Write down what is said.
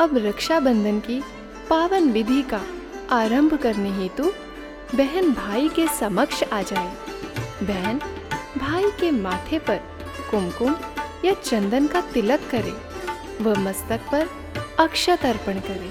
अब रक्षाबंधन की पावन विधि का आरंभ करने हेतु बहन भाई के समक्ष आ जाए। बहन भाई के माथे पर कुमकुम या चंदन का तिलक करे व मस्तक पर अक्षत अर्पण करे।